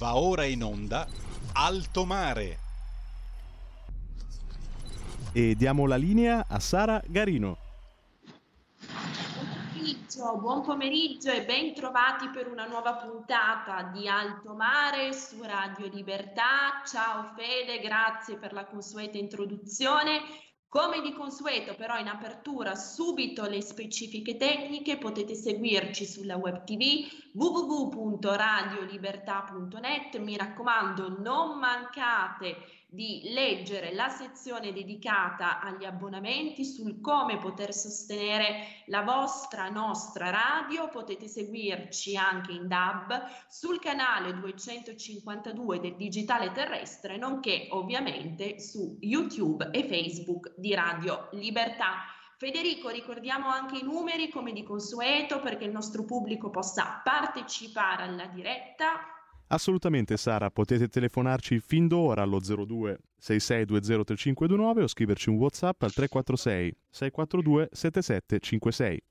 Va ora in onda Alto Mare. E diamo la linea a Sara Garino. Buon pomeriggio, e ben trovati per una nuova puntata di Alto Mare su Radio Libertà. Ciao Fede, grazie per la consueta introduzione. Come di consueto, però, in apertura subito le specifiche tecniche, potete seguirci sulla web tv www.radiolibertà.net. Mi raccomando, non mancate di leggere la sezione dedicata agli abbonamenti sul come poter sostenere la vostra nostra radio. Potete seguirci anche in DAB sul canale 252 del Digitale Terrestre, nonché ovviamente su YouTube e Facebook di Radio Libertà. Federico, ricordiamo anche i numeri come di consueto perché il nostro pubblico possa partecipare alla diretta Assolutamente Sara, potete telefonarci fin d'ora allo 02 66203529 o scriverci un WhatsApp al 346 642 7756.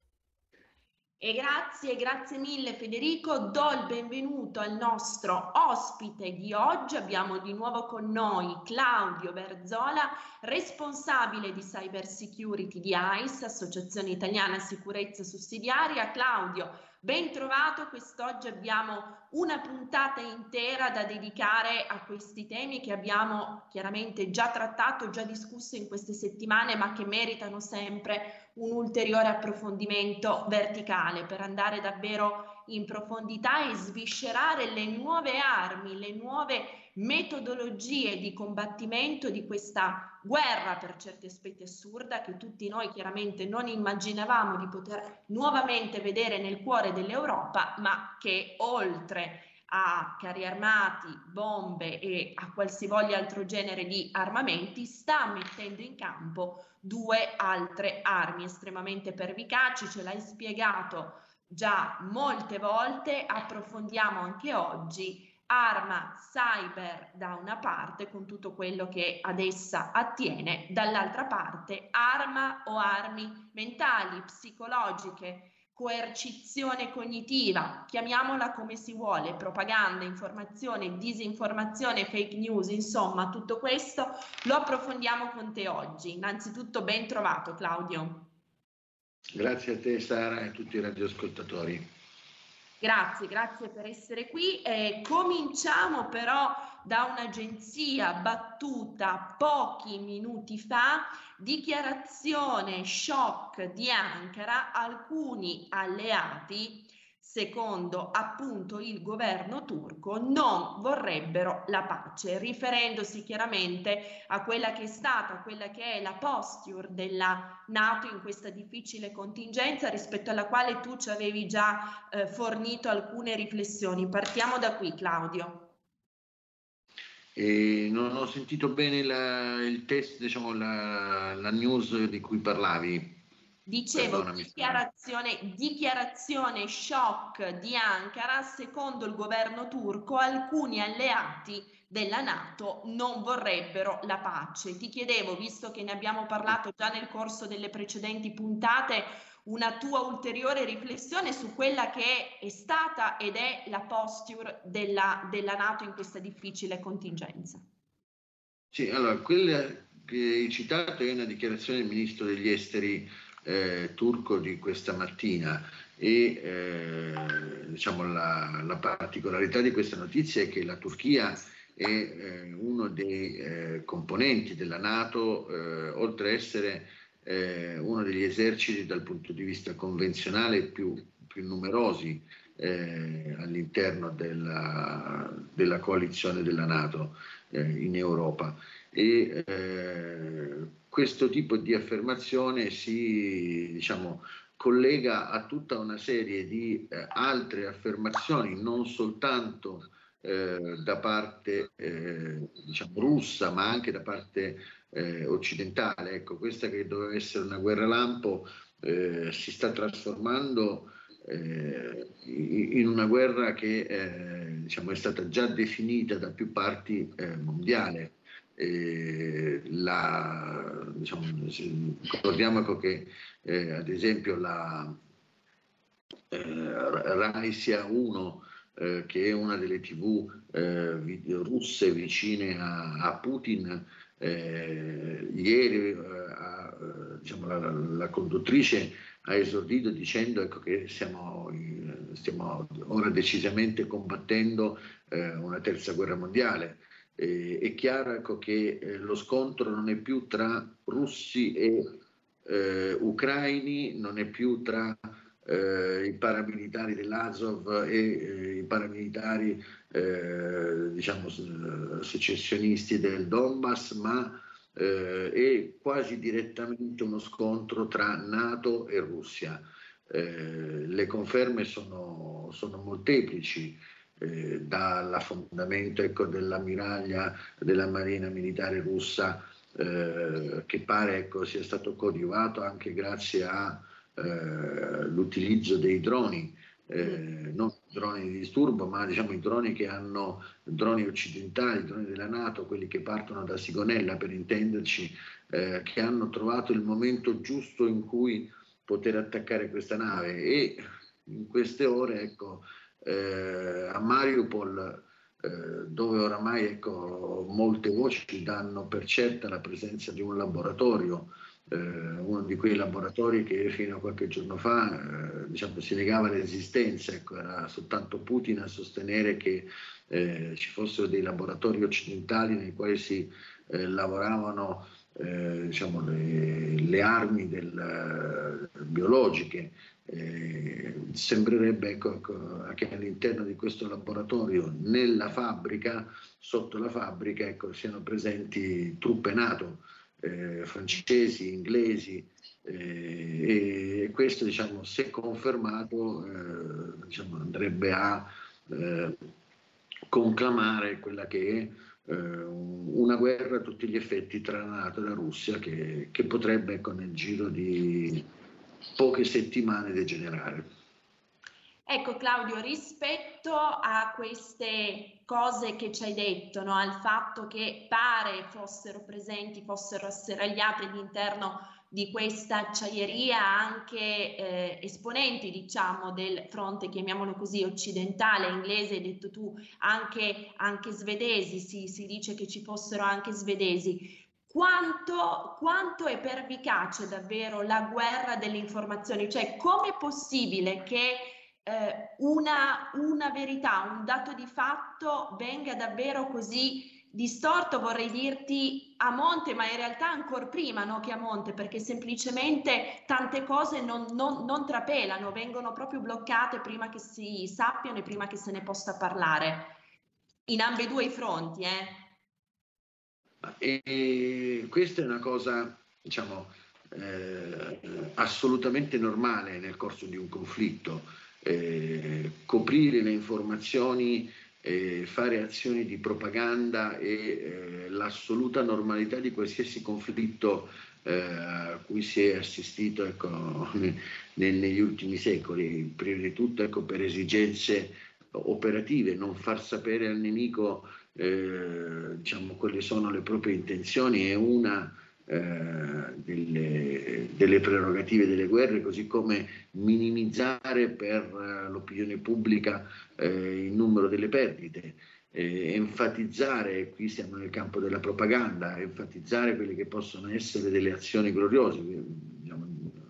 E grazie, grazie mille Federico. Do il benvenuto al nostro ospite di oggi. Abbiamo di nuovo con noi Claudio Berzola, responsabile di Cyber Security di ICE, Associazione Italiana Sicurezza Sussidiaria. Claudio, ben trovato. Quest'oggi abbiamo una puntata intera da dedicare a questi temi che abbiamo chiaramente già trattato, già discusso in queste settimane, ma che meritano sempre un ulteriore approfondimento verticale per andare davvero in profondità e sviscerare le nuove armi, le nuove metodologie di combattimento di questa guerra per certi aspetti assurda che tutti noi chiaramente non immaginavamo di poter nuovamente vedere nel cuore dell'Europa, ma che oltre a carri armati, bombe e a qualsivoglia altro genere di armamenti, sta mettendo in campo due altre armi estremamente pervicaci, ce l'hai spiegato già molte volte, approfondiamo anche oggi. Arma cyber da una parte con tutto quello che ad essa attiene, dall'altra parte arma o armi mentali, psicologiche, coercizione cognitiva, chiamiamola come si vuole, propaganda, informazione, disinformazione, fake news, insomma tutto questo lo approfondiamo con te oggi. Innanzitutto ben trovato Claudio. Grazie a te Sara e a tutti i radioascoltatori. Grazie, grazie per essere qui. Eh, cominciamo però da un'agenzia battuta pochi minuti fa, dichiarazione shock di Ankara, alcuni alleati secondo appunto il governo turco, non vorrebbero la pace, riferendosi chiaramente a quella che è stata, quella che è la posture della Nato in questa difficile contingenza rispetto alla quale tu ci avevi già eh, fornito alcune riflessioni. Partiamo da qui, Claudio. E non ho sentito bene la, il test, diciamo, la, la news di cui parlavi. Dicevo, dichiarazione, dichiarazione shock di Ankara, secondo il governo turco alcuni alleati della Nato non vorrebbero la pace. Ti chiedevo, visto che ne abbiamo parlato già nel corso delle precedenti puntate, una tua ulteriore riflessione su quella che è stata ed è la posture della, della Nato in questa difficile contingenza. Sì, allora, quella che hai citato è una dichiarazione del ministro degli esteri eh, turco di questa mattina e eh, diciamo la, la, particolarità di questa notizia è che la Turchia è eh, uno dei eh, componenti della Nato, eh, oltre a essere eh, uno degli eserciti dal punto di vista convenzionale più, più numerosi all'interno della, della, coalizione della Nato in Europa. E, questo tipo di affermazione si diciamo, collega a tutta una serie di eh, altre affermazioni, non soltanto eh, da parte eh, diciamo, russa, ma anche da parte eh, occidentale. Ecco, questa che doveva essere una guerra lampo eh, si sta trasformando eh, in una guerra che diciamo, è stata già definita da più parti. Eh, la, diciamo, ricordiamo ecco che eh, ad esempio la eh, Raisia 1 eh, che è una delle tv eh, russe vicine a, a Putin, eh, ieri a, diciamo, la, la, conduttrice ha esordito dicendo ecco, che stiamo, stiamo, ora decisamente combattendo una terza guerra mondiale. Eh, è chiaro ecco, che eh, lo scontro non è più tra russi e eh, ucraini, non è più tra eh, i paramilitari dell'Azov e eh, i paramilitari eh, diciamo, secessionisti del Donbass, ma è quasi direttamente uno scontro tra Nato e Russia. le conferme sono, sono molteplici eh, dall'affondamento ecco, dell'ammiraglia della Marina Militare russa eh, che pare ecco, sia stato coadiuvato anche grazie all'utilizzo eh, dei droni, eh, non droni di disturbo, ma diciamo i droni che hanno droni occidentali, droni della Nato, quelli che partono da Sigonella per intenderci, eh, che hanno trovato il momento giusto in cui poter attaccare questa nave. E in queste ore ecco, eh, a Mariupol, eh, dove oramai ecco, molte voci danno per certa la presenza di un laboratorio, eh, uno di quei laboratori che fino a qualche giorno fa eh, diciamo, si negava l'esistenza, ecco, era soltanto Putin a sostenere che eh, ci fossero dei laboratori occidentali nei quali si eh, lavoravano diciamo, le, le, armi del, biologiche. Eh, sembrerebbe ecco, ecco, che all'interno di questo laboratorio, nella fabbrica, sotto la fabbrica, ecco, siano presenti truppe NATO, eh, francesi, inglesi, eh, e questo, diciamo, se confermato, eh, diciamo, andrebbe a eh, conclamare quella che è eh, una guerra a tutti gli effetti tra la NATO e la Russia che, che potrebbe ecco, nel giro di poche settimane degenerare. Ecco Claudio, rispetto a queste cose che ci hai detto, no? al fatto che pare fossero presenti, fossero asserragliati all'interno di questa acciaieria anche eh, esponenti, diciamo, del fronte, chiamiamolo così, occidentale, inglese, hai detto tu, anche, anche svedesi, si, si dice che ci fossero anche svedesi quanto, quanto è pervicace davvero la guerra delle informazioni, cioè come è possibile che eh, una, una verità, un dato di fatto venga davvero così distorto, vorrei dirti a monte, ma in realtà ancora prima no, che a monte, perché semplicemente tante cose non, non, non trapelano, vengono proprio bloccate prima che si sappiano e prima che se ne possa parlare, in ambedue i fronti. Eh. E questa è una cosa, diciamo, eh, assolutamente normale nel corso di un conflitto. Eh, coprire le informazioni, eh, fare azioni di propaganda e eh, l'assoluta normalità di qualsiasi conflitto eh, a cui si è assistito ecco, negli ultimi secoli, prima di tutto ecco, per esigenze operative, non far sapere al nemico eh, diciamo, quelle sono le proprie intenzioni è una delle, delle, prerogative delle guerre, così come minimizzare per eh, l'opinione pubblica eh, il numero delle perdite. Eh, enfatizzare, qui siamo nel campo della propaganda, enfatizzare quelle che possono essere delle azioni gloriose. Diciamo,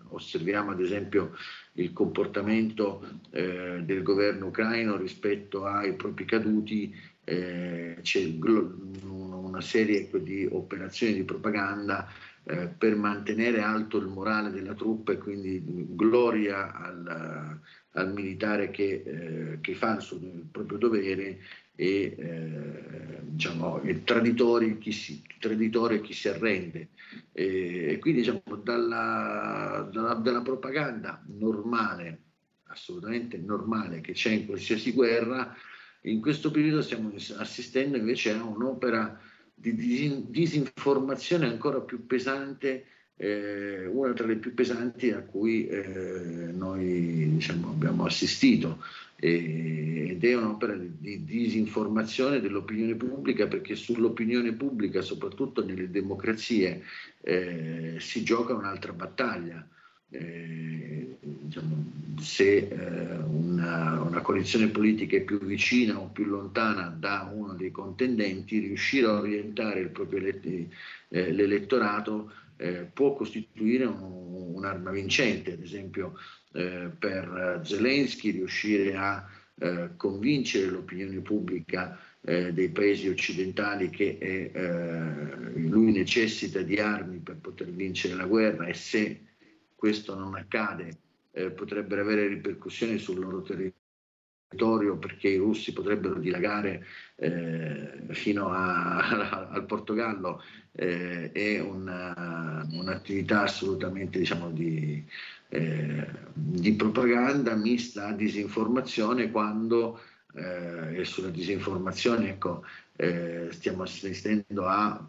osserviamo ad esempio il comportamento eh, del governo ucraino rispetto ai propri caduti eh, c'è una serie di operazioni di propaganda eh, per mantenere alto il morale della truppa e quindi gloria al, al militare che, eh, che, fa il, suo, il proprio dovere e eh, diciamo, il traditore chi si, traditore chi si arrende. E, quindi diciamo, dalla, dalla, dalla propaganda normale, assolutamente normale che c'è in qualsiasi guerra, in questo periodo stiamo assistendo invece a un'opera di disinformazione ancora più pesante, eh, una tra le più pesanti a cui eh, noi diciamo, abbiamo assistito ed è un'opera di, di disinformazione dell'opinione pubblica perché sull'opinione pubblica, soprattutto nelle democrazie, eh, si gioca un'altra battaglia. Eh, diciamo, se eh, una, una, coalizione politica è più vicina o più lontana da uno dei contendenti, riuscire a orientare il proprio eletti, eh, l'elettorato eh, può costituire un, un'arma vincente, ad esempio eh, per Zelensky riuscire a eh, convincere l'opinione pubblica eh, dei paesi occidentali che eh, lui necessita di armi per poter vincere la guerra e se questo non accade eh, potrebbero avere ripercussioni sul loro territorio perché i russi potrebbero dilagare eh, fino a, al Portogallo eh, è una, un'attività assolutamente diciamo, di, eh, di, propaganda mista a disinformazione quando eh, e sulla disinformazione ecco, eh, stiamo assistendo a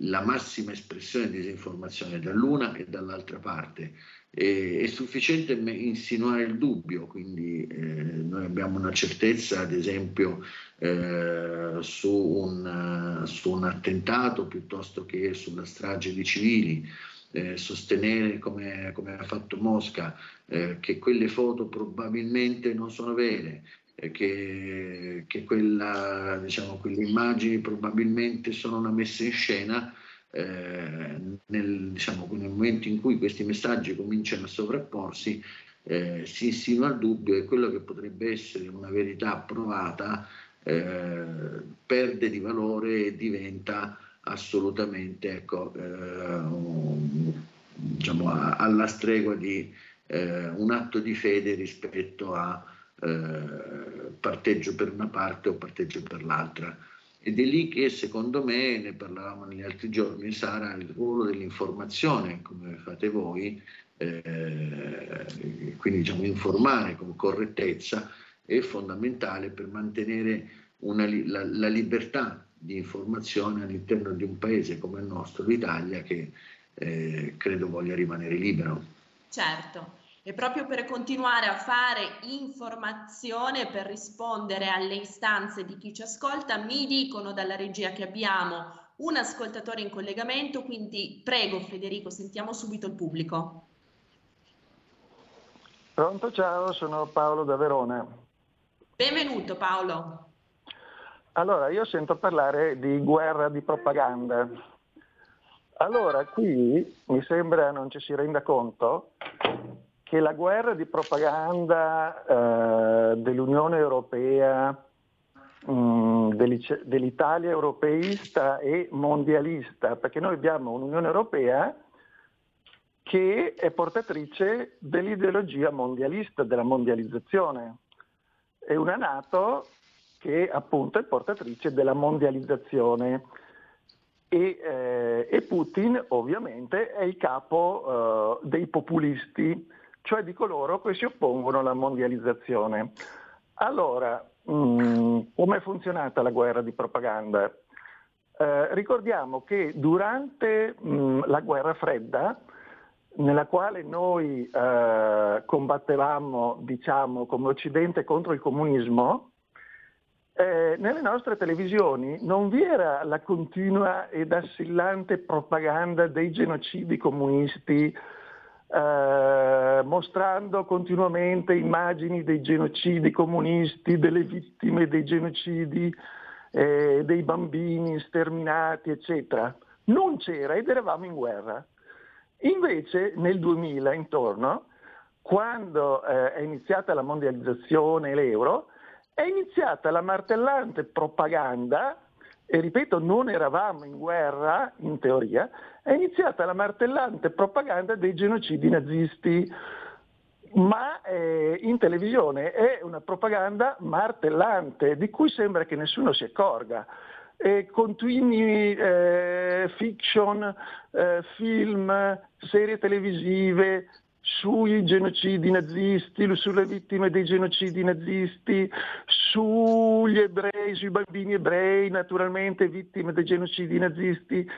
la massima espressione di disinformazione dall'una e dall'altra parte. E, è sufficiente insinuare il dubbio, quindi eh, noi abbiamo una certezza, ad esempio, eh, su, un, su, un, attentato piuttosto che sulla strage di civili. Eh, sostenere come, come, ha fatto Mosca eh, che quelle foto probabilmente non sono vere, che, che quella, diciamo, quelle immagini probabilmente sono una messa in scena eh, nel, diciamo, nel, momento in cui questi messaggi cominciano a sovrapporsi eh, si insinua il dubbio e quello che potrebbe essere una verità provata eh, perde di valore e diventa assolutamente ecco, un, diciamo, alla stregua di eh, un atto di fede rispetto a eh, parteggio per una parte o parteggio per l'altra. Ed è lì che secondo me, ne parlavamo negli altri giorni, sarà il ruolo dell'informazione, come fate voi, eh, quindi diciamo informare con correttezza è fondamentale per mantenere una, la, la, libertà di informazione all'interno di un paese come il nostro, l'Italia, che eh, credo voglia rimanere libero. Certo. E proprio per continuare a fare informazione, per rispondere alle istanze di chi ci ascolta, mi dicono dalla regia che abbiamo un ascoltatore in collegamento, quindi prego Federico, sentiamo subito il pubblico. Pronto, ciao, sono Paolo da Verona. Benvenuto Paolo. Allora, io sento parlare di guerra di propaganda. Allora, qui mi sembra non ci si renda conto che la guerra di propaganda eh, dell'Unione Europea, mh, mm, dell'Italia europeista e mondialista, perché noi abbiamo un'Unione Europea che è portatrice dell'ideologia mondialista, della mondializzazione, e una Nato che appunto è portatrice della mondializzazione. E, eh, e Putin ovviamente è il capo eh, dei populisti cioè di coloro che si oppongono alla mondializzazione. Allora, mm, come è funzionata la guerra di propaganda? Eh, ricordiamo che durante mh, mm, la guerra fredda, nella quale noi eh, combattevamo, diciamo, come Occidente contro il comunismo, eh, nelle nostre televisioni non vi era la continua ed assillante propaganda dei genocidi comunisti eh, mostrando continuamente immagini dei genocidi comunisti, delle vittime dei genocidi, eh, dei bambini sterminati, eccetera. Non c'era ed eravamo in guerra. Invece nel 2000 intorno, quando eh, è iniziata la mondializzazione e l'euro, è iniziata la martellante propaganda e ripeto, non eravamo in guerra, in teoria, è iniziata la martellante propaganda dei genocidi nazisti, ma eh, in televisione è una propaganda martellante di cui sembra che nessuno si accorga. E continui eh, fiction, eh, film, serie televisive, sui genocidi nazisti, sulle vittime dei genocidi nazisti, sugli ebrei, sui bambini ebrei, naturalmente vittime dei genocidi nazisti,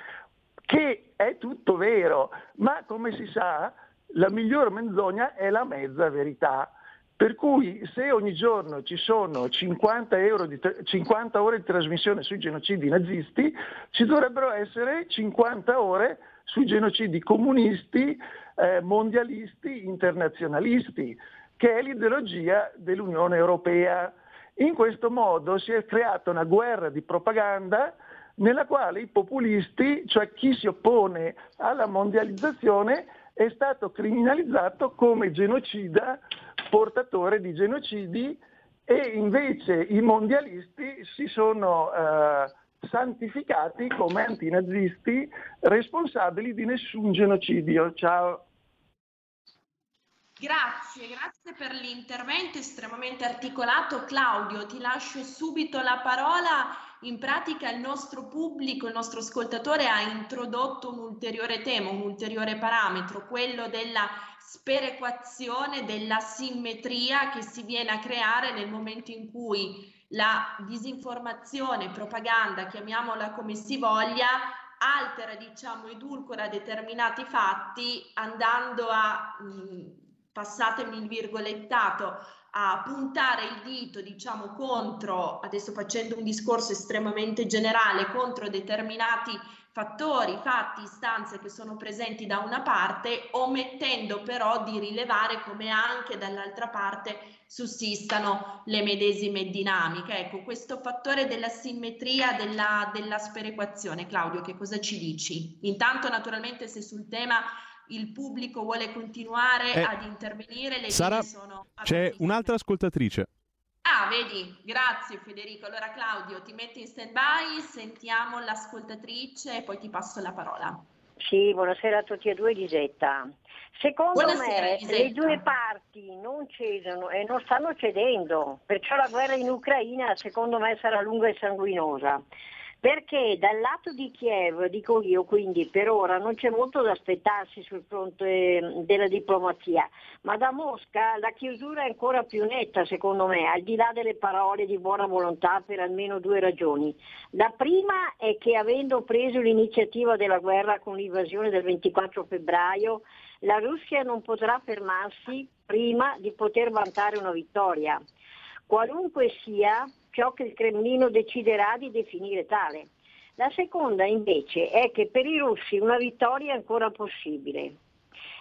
che è tutto vero, ma come si sa la miglior menzogna è la mezza verità. Per cui se ogni giorno ci sono 50, di, 50, ore di trasmissione sui genocidi nazisti, ci dovrebbero essere 50 ore sui genocidi comunisti, eh, mondialisti, internazionalisti, che è l'ideologia dell'Unione Europea. In questo modo si è creata una guerra di propaganda nella quale i populisti, cioè chi si oppone alla mondializzazione, è stato criminalizzato come genocida, portatore di genocidi e invece i mondialisti si sono eh, santificati come antinazisti responsabili di nessun genocidio. Ciao. Grazie, grazie per l'intervento estremamente articolato. Claudio, ti lascio subito la parola. In pratica il nostro pubblico, il nostro ascoltatore ha introdotto un ulteriore tema, un ulteriore parametro, quello della sperequazione, della simmetria che si viene a creare nel momento in cui la disinformazione, propaganda, chiamiamola come si voglia, altera, diciamo, edulcora determinati fatti andando a mh, passatemi il virgolettato, a puntare il dito, diciamo, contro, adesso facendo un discorso estremamente generale, contro determinati fattori, fatti, istanze che sono presenti da una parte, omettendo però di rilevare come anche dall'altra parte sussistano le medesime dinamiche. Ecco, questo fattore della simmetria, della, della sperequazione. Claudio, che cosa ci dici? Intanto, naturalmente, se sul tema il pubblico vuole continuare eh, ad intervenire, le Sara, sono c'è un'altra ascoltatrice. Ah, vedi, grazie Federico. Allora Claudio, ti metti in stand by, sentiamo l'ascoltatrice e poi ti passo la parola. Sì, buonasera a tutti e due, Lisetta. Secondo buonasera, me Lisetta. le due parti non cedono e non stanno cedendo, perciò la guerra in Ucraina secondo me sarà lunga e sanguinosa perché dal lato di Kiev, dico io, quindi per ora non c'è molto da aspettarsi sul fronte ehm, della diplomazia, ma da Mosca la chiusura è ancora più netta secondo me, al di là delle parole di buona volontà per almeno due ragioni. La prima è che avendo preso l'iniziativa della guerra con l'invasione del 24 febbraio, la Russia non potrà fermarsi prima di poter vantare una vittoria. Qualunque sia ciò che il Cremlino deciderà di definire tale. La seconda invece è che per i russi una vittoria è ancora possibile.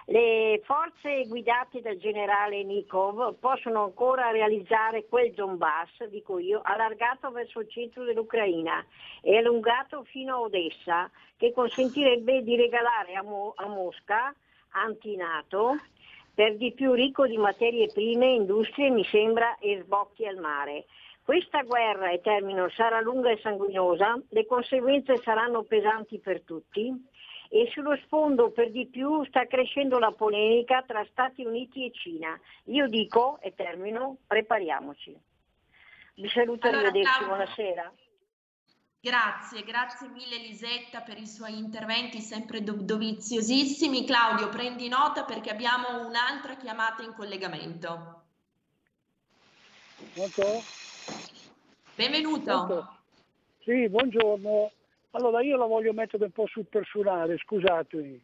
Le forze guidate dal generale Nikov possono ancora realizzare quel Donbass, dico io, allargato verso il centro dell'Ucraina e allungato fino a Odessa, che consentirebbe di regalare a, Mo- a Mosca, anti-NATO, per di più ricco di materie prime, industrie, mi sembra, e sbocchi al mare. Questa guerra, e termino, sarà lunga e sanguinosa, le conseguenze saranno pesanti per tutti e sullo sfondo per di più sta crescendo la polemica tra Stati Uniti e Cina. Io dico, e termino, prepariamoci. Vi saluto, allora, arrivederci, buonasera. Grazie, grazie mille Lisetta per i suoi interventi sempre doviziosissimi. Claudio, prendi nota perché abbiamo un'altra chiamata in collegamento. Pronto? Benvenuto. Sì, buongiorno. Allora io la voglio mettere un po' sul personale, scusatemi.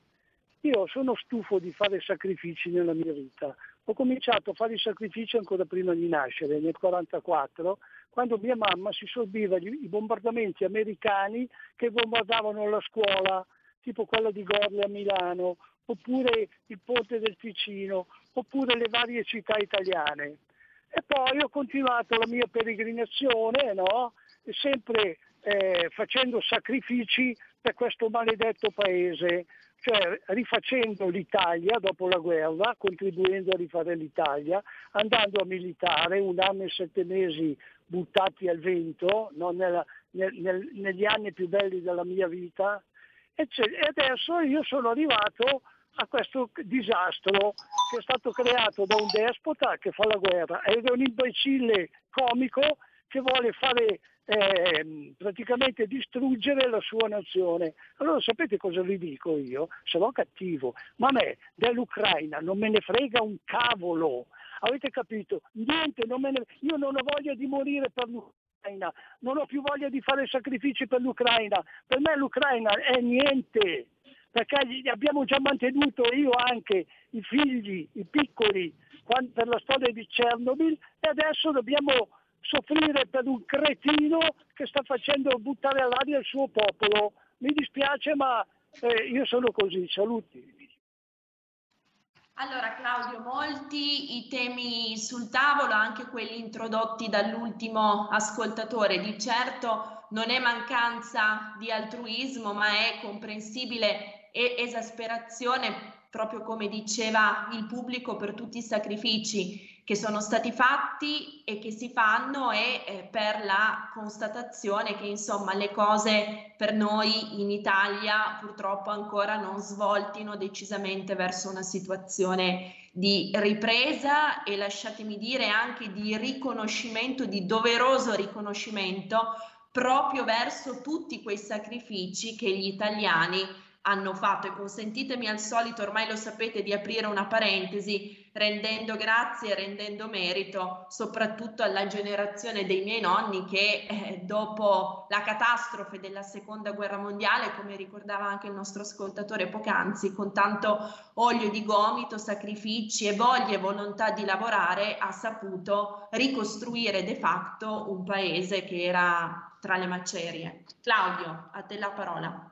Io sono stufo di fare sacrifici nella mia vita. Ho cominciato a fare i sacrifici ancora prima di nascere, nel 1944, quando mia mamma si sorbiva i bombardamenti americani che bombardavano la scuola, tipo quella di Gorle a Milano, oppure il ponte del Ticino, oppure le varie città italiane. E poi ho continuato la mia peregrinazione, no? sempre eh, facendo sacrifici per questo maledetto paese, cioè rifacendo l'Italia dopo la guerra, contribuendo a rifare l'Italia, andando a militare un anno e sette mesi buttati al vento, no? Nella, nel, nel, negli anni più belli della mia vita, e, adesso io sono arrivato a questo disastro che è stato creato da un despota che fa la guerra ed è un imbecille comico che vuole fare eh, praticamente distruggere la sua nazione. Allora sapete cosa vi dico io? Sarò cattivo, ma a me dell'Ucraina non me ne frega un cavolo. Avete capito? Niente, non ne... io non ho voglia di morire per l'Ucraina, non ho più voglia di fare sacrifici per l'Ucraina. Per me l'Ucraina è niente perché abbiamo già mantenuto io anche i figli, i piccoli, per la storia di Chernobyl e adesso dobbiamo soffrire per un cretino che sta facendo buttare all'aria il suo popolo. Mi dispiace ma eh, io sono così, saluti. Allora Claudio, molti i temi sul tavolo, anche quelli introdotti dall'ultimo ascoltatore, di certo non è mancanza di altruismo, ma è comprensibile e esasperazione proprio come diceva il pubblico, per tutti i sacrifici che sono stati fatti e che si fanno e eh, per la constatazione che insomma le cose per noi in Italia purtroppo ancora non svoltino decisamente verso una situazione di ripresa e lasciatemi dire anche di riconoscimento, di doveroso riconoscimento proprio verso tutti quei sacrifici che gli italiani hanno fatto e consentitemi al solito, ormai lo sapete, di aprire una parentesi rendendo grazie e rendendo merito soprattutto alla generazione dei miei nonni che eh, dopo la catastrofe della seconda guerra mondiale, come ricordava anche il nostro ascoltatore poc'anzi, con tanto olio di gomito, sacrifici e voglia e volontà di lavorare, ha saputo ricostruire de facto un paese che era tra le macerie. Claudio, a te la parola.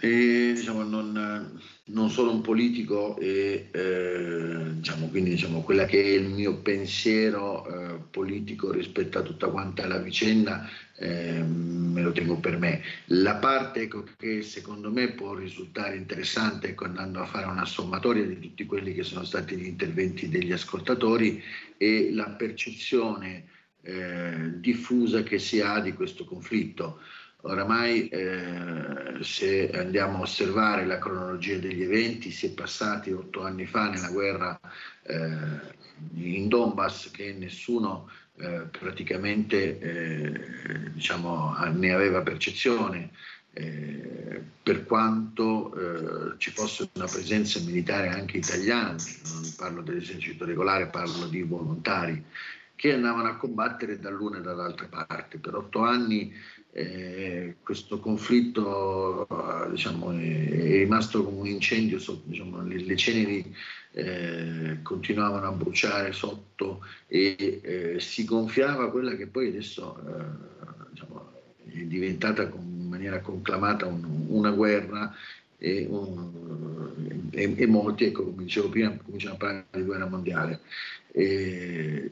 E, diciamo, non, non, sono un politico e eh, diciamo, quindi diciamo, quella che è il mio pensiero eh, politico rispetto a tutta quanta la vicenda eh, me lo tengo per me. La parte ecco, che secondo me può risultare interessante ecco, andando a fare una sommatoria di tutti quelli che sono stati gli interventi degli ascoltatori è la percezione eh, diffusa che si ha di questo conflitto. Oramai eh, se andiamo a osservare la cronologia degli eventi, si è passati otto anni fa nella guerra eh, in Donbass che nessuno eh, praticamente eh, diciamo, ne aveva percezione. Eh, per quanto eh, ci fosse una presenza militare anche italiana, non parlo dell'esercito regolare, parlo di volontari che andavano a combattere dall'una e dall'altra parte. Per otto anni eh, questo conflitto diciamo, è, rimasto come un incendio, diciamo, le, le, ceneri eh, continuavano a bruciare sotto e eh, si gonfiava quella che poi adesso eh, diciamo, è diventata in maniera conclamata un, una guerra e, un, e, e, molti, ecco, come dicevo prima, cominciano a parlare di guerra mondiale. E,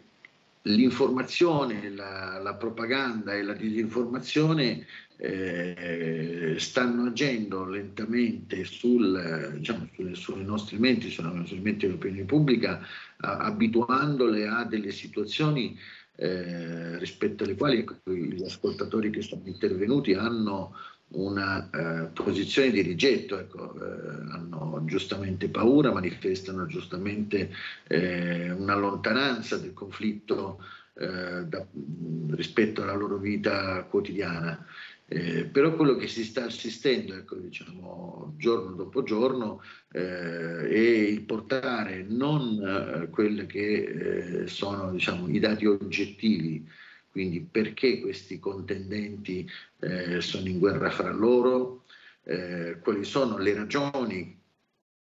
l'informazione, la, la, propaganda e la disinformazione eh, stanno agendo lentamente sul, diciamo, sulle, sui nostri menti, sulle nostre menti dell'opinione pubblica, a, abituandole a delle situazioni eh, rispetto alle quali ecco, gli ascoltatori che sono intervenuti hanno una eh, posizione di rigetto, ecco, eh, hanno giustamente paura, manifestano giustamente eh, una lontananza del conflitto eh, da, rispetto alla loro vita quotidiana. Eh, però quello che si sta assistendo, ecco, diciamo, giorno dopo giorno, eh, è il portare non quelli che sono diciamo, i dati oggettivi quindi perché questi contendenti eh, sono in guerra fra loro, eh, quali sono le ragioni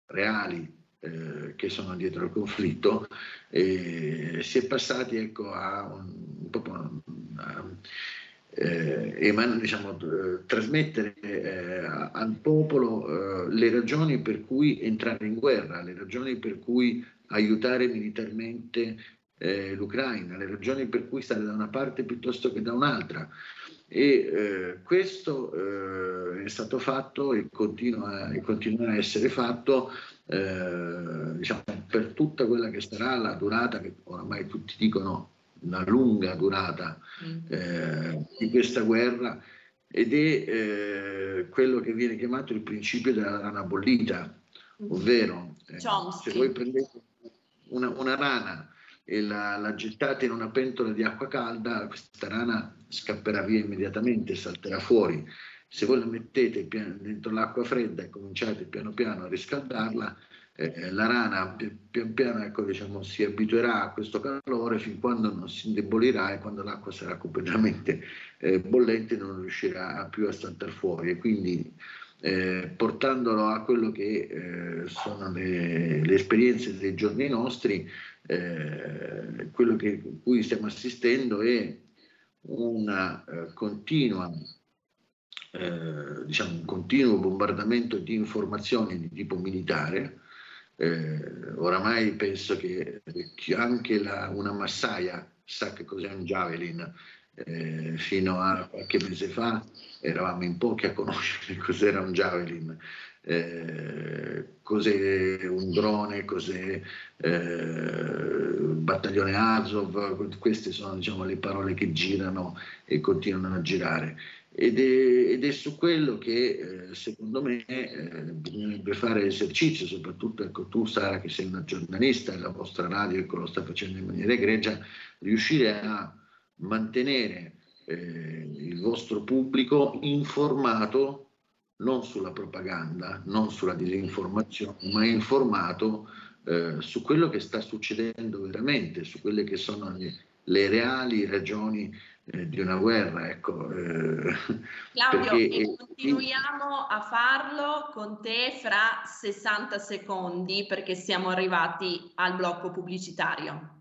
reali eh, che sono dietro al conflitto, si è passati ecco, a, un, un a, eh, diciamo, trasmettere eh, al popolo eh, le ragioni per cui entrare in guerra, le ragioni per cui aiutare militarmente eh, l'Ucraina, le ragioni per cui stare da una parte piuttosto che da un'altra. E eh, questo eh, è stato fatto e continua, e continua, a essere fatto eh, diciamo, per tutta quella che sarà la durata, che oramai tutti dicono una lunga durata mm. eh, di questa guerra ed è eh, quello che viene chiamato il principio della rana bollita, ovvero se voi prendete una, una rana e la, la, gettate in una pentola di acqua calda, questa rana scapperà via immediatamente, salterà fuori. Se voi la mettete dentro l'acqua fredda e cominciate piano piano a riscaldarla, eh, la rana pian piano ecco, diciamo, si abituerà a questo calore fin quando non si indebolirà e quando l'acqua sarà completamente eh, bollente non riuscirà più a saltare fuori. E quindi eh, portandolo a quello che eh, sono le, le, esperienze dei giorni nostri, eh, quello che cui stiamo assistendo è una eh, continua eh, diciamo un continuo bombardamento di informazioni di tipo militare. Eh, oramai penso che anche la, una massaia sa che cos'è un javelin. Eh, fino a qualche mese fa eravamo in pochi a conoscere cos'era un javelin, eh, cos'è un drone, cos'è eh, battaglione Azov, queste sono diciamo, le parole che girano e continuano a girare. Ed è, ed è, su quello che eh, secondo me eh, bisognerebbe fare esercizio, soprattutto ecco, tu Sara che sei una giornalista e la vostra radio ecco, lo sta facendo in maniera egregia, riuscire a mantenere eh, il vostro pubblico informato non sulla propaganda, non sulla disinformazione, ma informato eh, su quello che sta succedendo veramente, su quelle che sono le, le reali ragioni eh, di una guerra. Ecco, eh, Claudio, e continuiamo a farlo con te fra 60 secondi perché siamo arrivati al blocco pubblicitario.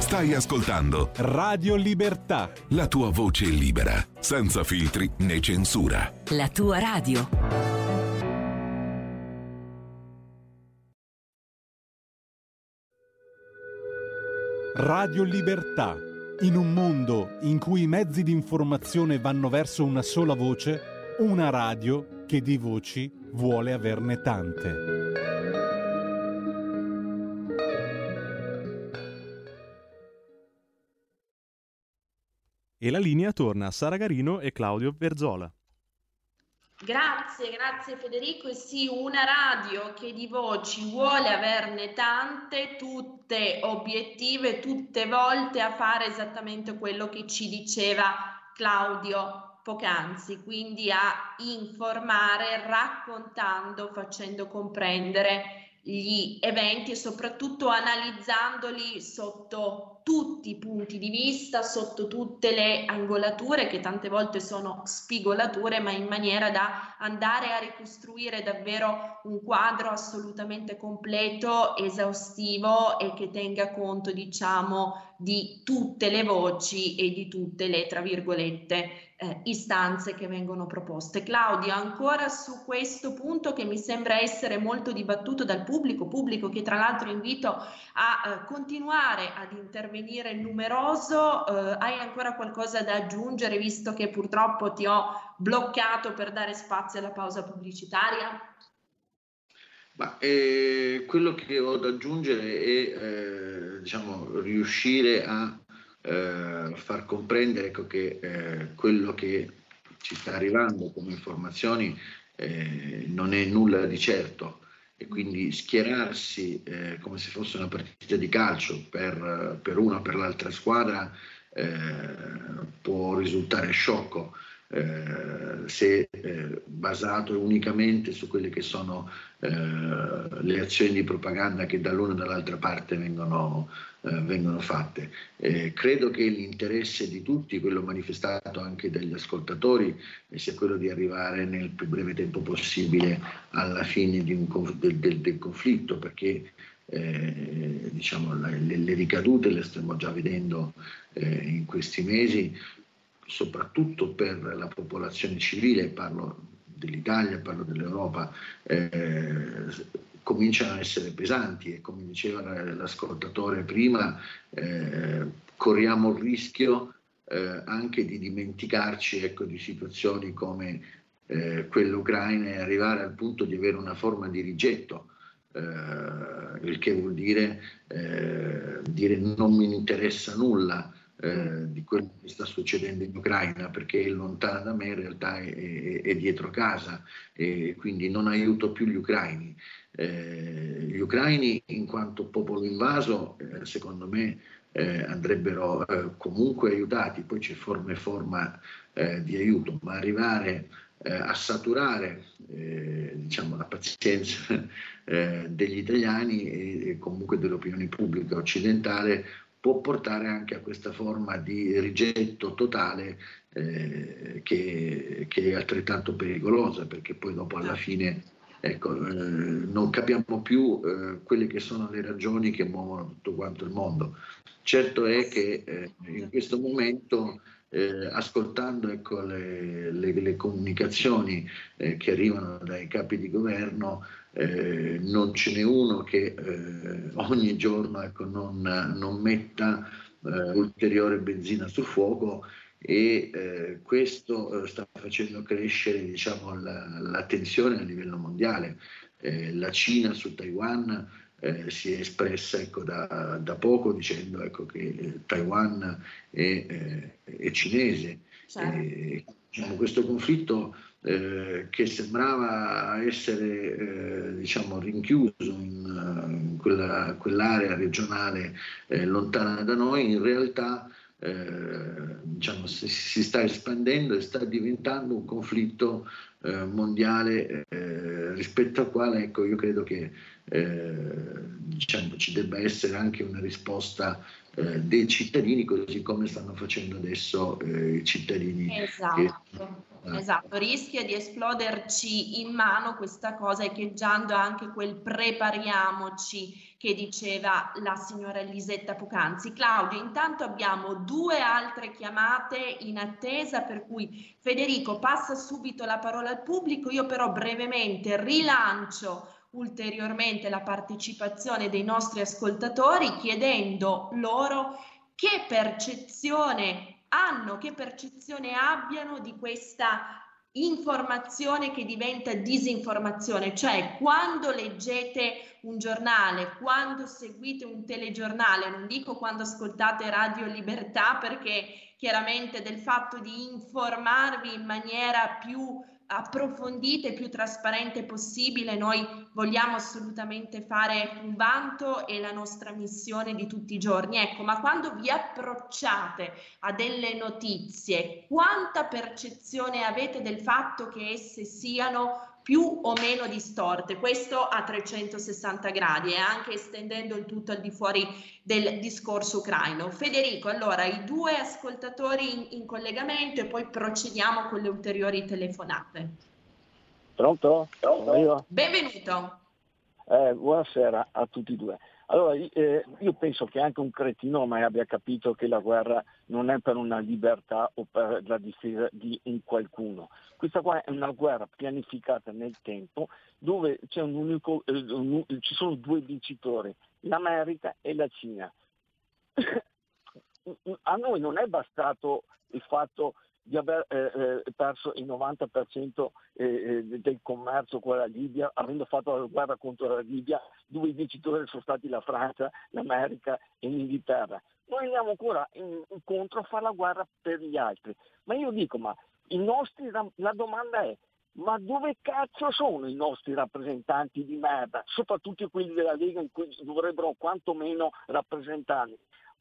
Stai ascoltando Radio Libertà. La tua voce libera, senza filtri né censura. La tua radio. Radio Libertà. In un mondo in cui i mezzi di informazione vanno verso una sola voce, una radio che di voci vuole averne tante. E la linea torna a Sara Garino e Claudio Verzola. Grazie, grazie Federico. E sì, una radio che di voci vuole averne tante, tutte obiettive, tutte volte a fare esattamente quello che ci diceva Claudio poc'anzi, quindi a informare, raccontando, facendo comprendere gli eventi e soprattutto analizzandoli sotto tutti i punti di vista, sotto tutte le angolature che tante volte sono spigolature, ma in maniera da andare a ricostruire davvero un quadro assolutamente completo, esaustivo e che tenga conto, diciamo, di tutte le voci e di tutte le, tra virgolette, eh, istanze che vengono proposte. Claudio, ancora su questo punto che mi sembra essere molto dibattuto dal pubblico, pubblico che tra l'altro invito a eh, continuare ad intervenire numeroso, eh, hai ancora qualcosa da aggiungere visto che purtroppo ti ho bloccato per dare spazio alla pausa pubblicitaria? Ma, eh, quello che ho da aggiungere è eh, diciamo, riuscire a eh, far comprendere ecco, che eh, quello che ci sta arrivando come informazioni eh, non è nulla di certo e quindi schierarsi eh, come se fosse una partita di calcio per, per una o per l'altra squadra eh, può risultare sciocco. Eh, se eh, basato unicamente su quelle che sono eh, le azioni di propaganda che dall'una e dall'altra parte vengono, eh, vengono fatte. Eh, credo che l'interesse di tutti, quello manifestato anche dagli ascoltatori, sia quello di arrivare nel più breve tempo possibile alla fine un, del, del, del, conflitto, perché eh, diciamo, le, le, ricadute le stiamo già vedendo in questi mesi soprattutto per la popolazione civile, parlo dell'Italia, parlo dell'Europa, eh, cominciano a essere pesanti e come diceva l'ascoltatore prima, eh, corriamo il rischio eh, anche di dimenticarci ecco, di situazioni come eh, quella ucraina e arrivare al punto di avere una forma di rigetto eh, il che vuol dire, eh, dire non mi interessa nulla eh, di quello che sta succedendo in Ucraina perché è lontana da me, in realtà è, è, è dietro casa e quindi non aiuto più gli ucraini. Eh, gli ucraini in quanto popolo invaso, eh, secondo me, eh, andrebbero eh, comunque aiutati, poi c'è forma e forma eh, di aiuto, ma arrivare a saturare diciamo, la pazienza degli italiani e, e comunque dell'opinione pubblica occidentale può portare anche a questa forma di rigetto totale eh, che, che, è altrettanto pericolosa perché poi dopo alla fine ecco, eh, non capiamo più eh, quelle che sono le ragioni che muovono tutto quanto il mondo. Certo è che eh, in questo momento eh, ascoltando ecco, le, le, le, comunicazioni eh, che arrivano dai capi di governo, eh, non ce n'è uno che eh, ogni giorno ecco, non, non, metta eh, ulteriore benzina sul fuoco e eh, questo sta facendo crescere diciamo, la, la, tensione a livello mondiale. la Cina su Taiwan eh, si è espressa ecco, da, da, poco dicendo ecco, che eh, Taiwan è, eh, è cinese. Certo. E, diciamo, questo conflitto eh, che sembrava essere eh, diciamo, rinchiuso in, in quella, quell'area regionale eh, lontana da noi, in realtà diciamo, si, si, sta espandendo e sta diventando un conflitto mondiale rispetto al quale ecco, io credo che eh, diciamo, ci debba essere anche una risposta eh, dei cittadini, così come stanno facendo adesso eh, i cittadini. Esatto. Che, esatto, rischia di esploderci in mano questa cosa, echeggiando anche quel prepariamoci che diceva la signora Elisetta poc'anzi. Claudio, intanto abbiamo due altre chiamate in attesa, per cui Federico passa subito la parola al pubblico, io però brevemente rilancio ulteriormente la partecipazione dei nostri ascoltatori chiedendo loro che percezione hanno, che percezione abbiano di questa informazione che diventa disinformazione, cioè quando leggete un giornale, quando seguite un telegiornale, non dico quando ascoltate Radio Libertà perché chiaramente del fatto di informarvi in maniera più approfondita e più trasparente possibile. Noi vogliamo assolutamente fare un vanto e la nostra missione di tutti i giorni. Ecco, ma quando vi approcciate a delle notizie, quanta percezione avete del fatto che esse siano più o meno distorte, questo a 360 gradi e anche estendendo il tutto al di fuori del discorso ucraino. Federico, allora i due ascoltatori in, in collegamento e poi procediamo con le ulteriori telefonate. Pronto? Pronto? Benvenuto. Eh, buonasera a tutti e due. Allora, eh, io penso che anche un cretino mai abbia capito che la guerra non è per una libertà o per la difesa di un qualcuno. Questa qua è una guerra pianificata nel tempo dove un unico, eh, un, ci sono due vincitori, l'America e la Cina. a noi non è bastato il fatto di aver eh, eh, perso il 90% eh, eh, del commercio con la Libia, avendo fatto la guerra contro la Libia, due vincitori sono stati la Francia, l'America e l'Inghilterra. Noi andiamo ancora in, incontro a fare la guerra per gli altri. Ma io dico, ma i nostri, la domanda è, ma dove cazzo sono i nostri rappresentanti di merda? Soprattutto quelli della Lega in cui dovrebbero quantomeno rappresentarli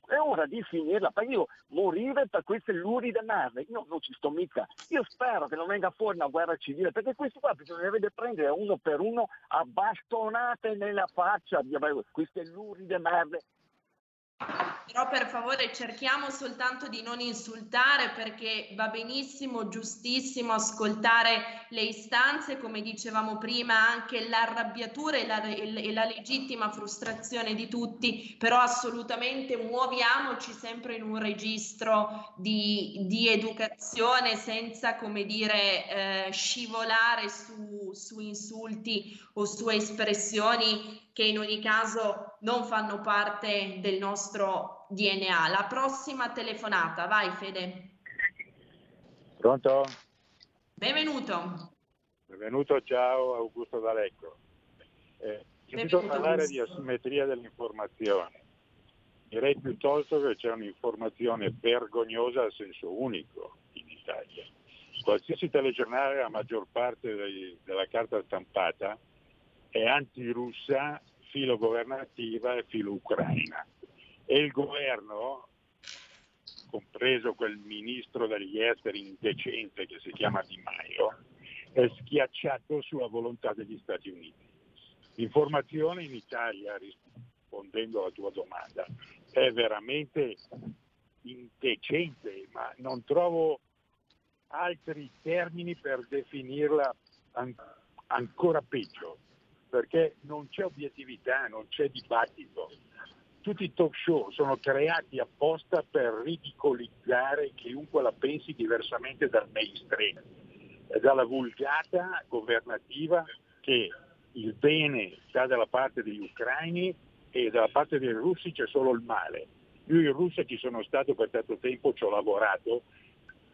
è ora di finirla, perché io morire per queste luride merda, io non ci sto mica. Io spero che non venga fuori una guerra civile, perché questi qua bisognerebbe prendere uno per uno a bastonate nella faccia queste luride merde però per favore cerchiamo soltanto di non insultare perché va benissimo, giustissimo ascoltare le istanze, come dicevamo prima, anche l'arrabbiatura e la, e la legittima frustrazione di tutti, però assolutamente muoviamoci sempre in un registro di, di educazione senza, come dire, eh, scivolare su, su insulti o su espressioni che in ogni caso non fanno parte del nostro DNA. La prossima telefonata, vai Fede. Pronto? Benvenuto. Benvenuto, ciao Augusto D'Alecco. Eh, Sento parlare di asimmetria dell'informazione. Direi piuttosto che c'è un'informazione vergognosa a senso unico in Italia. Qualsiasi telegiornale, la maggior parte dei, della carta stampata, è antirussa, filo governativa e filo ucraina. E il governo, compreso quel ministro degli esteri indecente che si chiama Di Maio, è schiacciato sulla volontà degli Stati Uniti. L'informazione in Italia, rispondendo alla tua domanda, è veramente indecente, ma non trovo altri termini per definirla an- ancora peggio, perché non c'è obiettività, non c'è dibattito. Tutti i talk show sono creati apposta per ridicolizzare chiunque la pensi diversamente dal mainstream, dalla vulgata governativa che il bene sta dalla parte degli ucraini e dalla parte dei russi c'è solo il male. Io in Russia ci sono stato per tanto tempo, ci ho lavorato,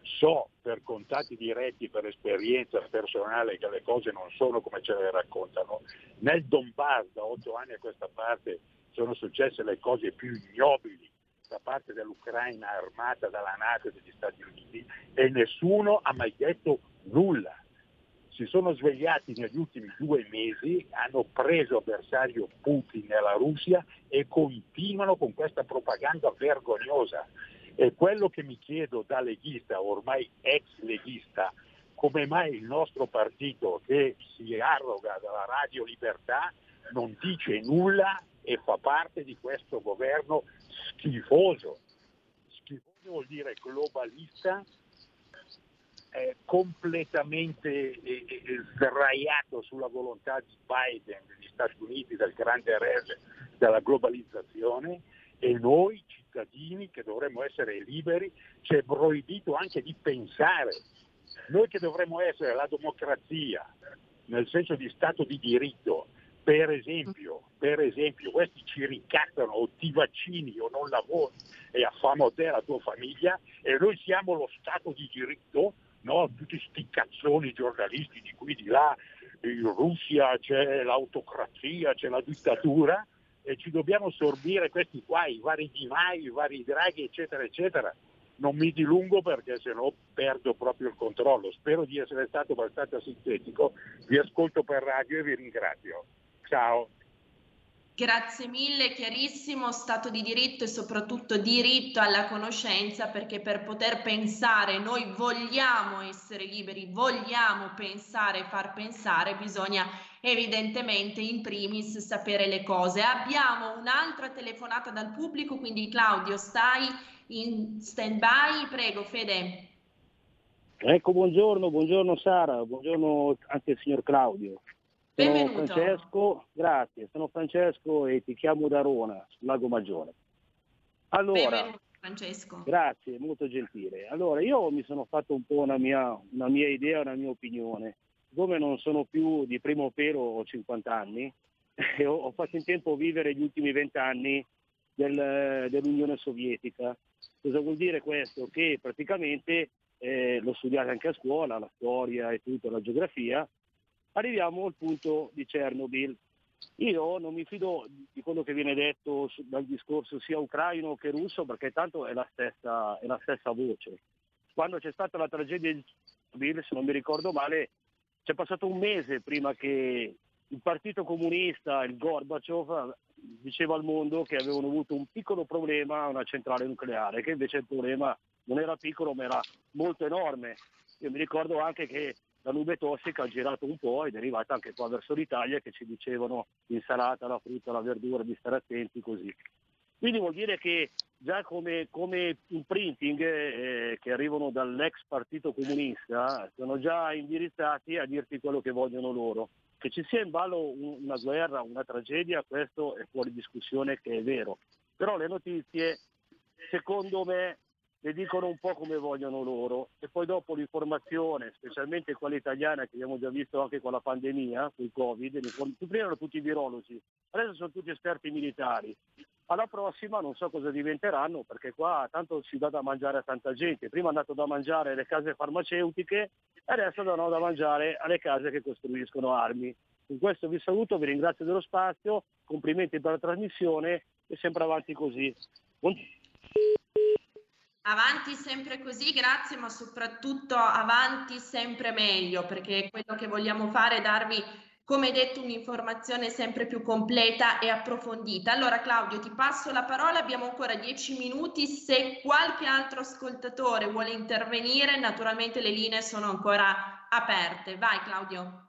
so per contatti diretti, per esperienza personale che le cose non sono come ce le raccontano. Nel Donbass da otto anni a questa parte sono successe le cose più ignobili da parte dell'Ucraina armata dalla Nato e dagli Stati Uniti e nessuno ha mai detto nulla si sono svegliati negli ultimi due mesi, hanno preso avversario Putin e la Russia e continuano con questa propaganda vergognosa. E quello che mi chiedo da leghista, ormai ex leghista, come mai il nostro partito che si arroga dalla Radio Libertà non dice nulla e fa parte di questo governo schifoso. Schifoso vuol dire globalista eh, completamente eh, sdraiato sulla volontà di Biden, degli Stati Uniti, del grande re della globalizzazione e noi cittadini che dovremmo essere liberi ci è proibito anche di pensare. Noi che dovremmo essere la democrazia, nel senso di Stato di diritto, per esempio, per esempio, questi ci ricattano o ti vaccini o non lavori e affamo te la tua famiglia e noi siamo lo Stato di diritto no? tutti sti cazzoni giornalisti di qui di là, in Russia c'è l'autocrazia, c'è la dittatura ci dobbiamo sorbire questi qua, i vari Di i vari Draghi, eccetera, eccetera. Non mi dilungo perché sennò perdo proprio il controllo. Spero di essere stato abbastanza sintetico. Vi ascolto per radio e vi ringrazio. Ciao. Grazie mille, chiarissimo, Stato di diritto e soprattutto diritto alla conoscenza perché per poter pensare noi vogliamo essere liberi, vogliamo pensare far pensare, bisogna evidentemente in primis sapere le cose. Abbiamo un'altra telefonata dal pubblico, quindi Claudio stai in stand by, prego Fede. Ecco, buongiorno, buongiorno Sara, buongiorno anche il signor Claudio. Sono Benvenuto. Francesco, grazie, sono Francesco e ti chiamo da Rona, sul Lago Maggiore. Allora, Benvenuto Francesco. grazie, molto gentile. Allora, io mi sono fatto un po' una mia, una mia idea, una mia opinione. Come non sono più di primo pelo, ho 50 anni, ho, ho fatto in tempo vivere gli ultimi 20 anni del- dell'Unione Sovietica. Cosa vuol dire questo? Che praticamente, eh, l'ho studiato anche a scuola, la storia e tutto, la geografia, arriviamo al punto di Chernobyl. Io non mi fido di quello che viene detto dal discorso sia ucraino che russo perché tanto è la stessa, è la stessa voce. Quando c'è stata la tragedia di Chernobyl, se non mi ricordo male, c'è passato un mese prima che il Partito Comunista, il Gorbaciov, diceva al mondo che avevano avuto un piccolo problema a una centrale nucleare, che invece il problema non era piccolo ma era molto enorme. Io mi ricordo anche che la nube tossica ha girato un po' ed è arrivata anche qua verso l'Italia che ci dicevano l'insalata, la frutta, la verdura, di stare attenti così. Quindi vuol dire che già come, come imprinting eh, che arrivano dall'ex partito comunista sono già indirizzati a dirti quello che vogliono loro. Che ci sia in ballo un- una guerra, una tragedia, questo è fuori discussione che è vero. Però le notizie, secondo me, le dicono un po' come vogliono loro e poi dopo l'informazione, specialmente quella italiana che abbiamo già visto anche con la pandemia, con il Covid, prima erano tutti virologi, adesso sono tutti esperti militari. Alla prossima non so cosa diventeranno perché qua tanto si dà da mangiare a tanta gente. Prima hanno dato da mangiare alle case farmaceutiche e adesso danno da mangiare alle case che costruiscono armi. Con questo vi saluto, vi ringrazio dello spazio, complimenti per la trasmissione e sempre avanti così. Buon... Avanti sempre così, grazie, ma soprattutto avanti sempre meglio, perché quello che vogliamo fare è darvi come detto, un'informazione sempre più completa e approfondita. Allora Claudio, ti passo la parola, abbiamo ancora dieci minuti, se qualche altro ascoltatore vuole intervenire, naturalmente le linee sono ancora aperte. Vai Claudio.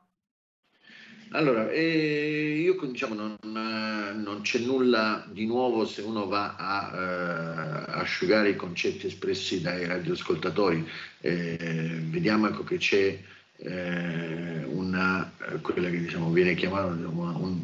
Allora, eh, io diciamo non, non, c'è nulla di nuovo se uno va a eh, asciugare i concetti espressi dai radioascoltatori. Eh, vediamo ecco, che c'è eh, una, quella che diciamo, viene chiamata diciamo, un,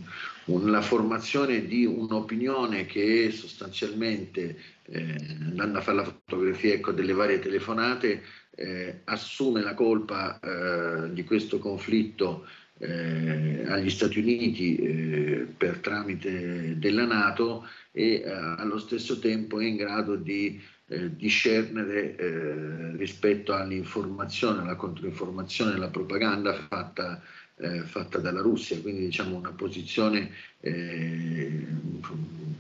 un, la formazione di un'opinione che sostanzialmente, eh, andando a fare la fotografia ecco, delle varie telefonate, eh, assume la colpa eh, di questo conflitto eh, agli Stati Uniti eh, per tramite della Nato e allo stesso tempo è in grado di eh, discernere eh, rispetto all'informazione, alla controinformazione, alla propaganda fatta, eh, fatta dalla Russia, quindi diciamo una posizione eh,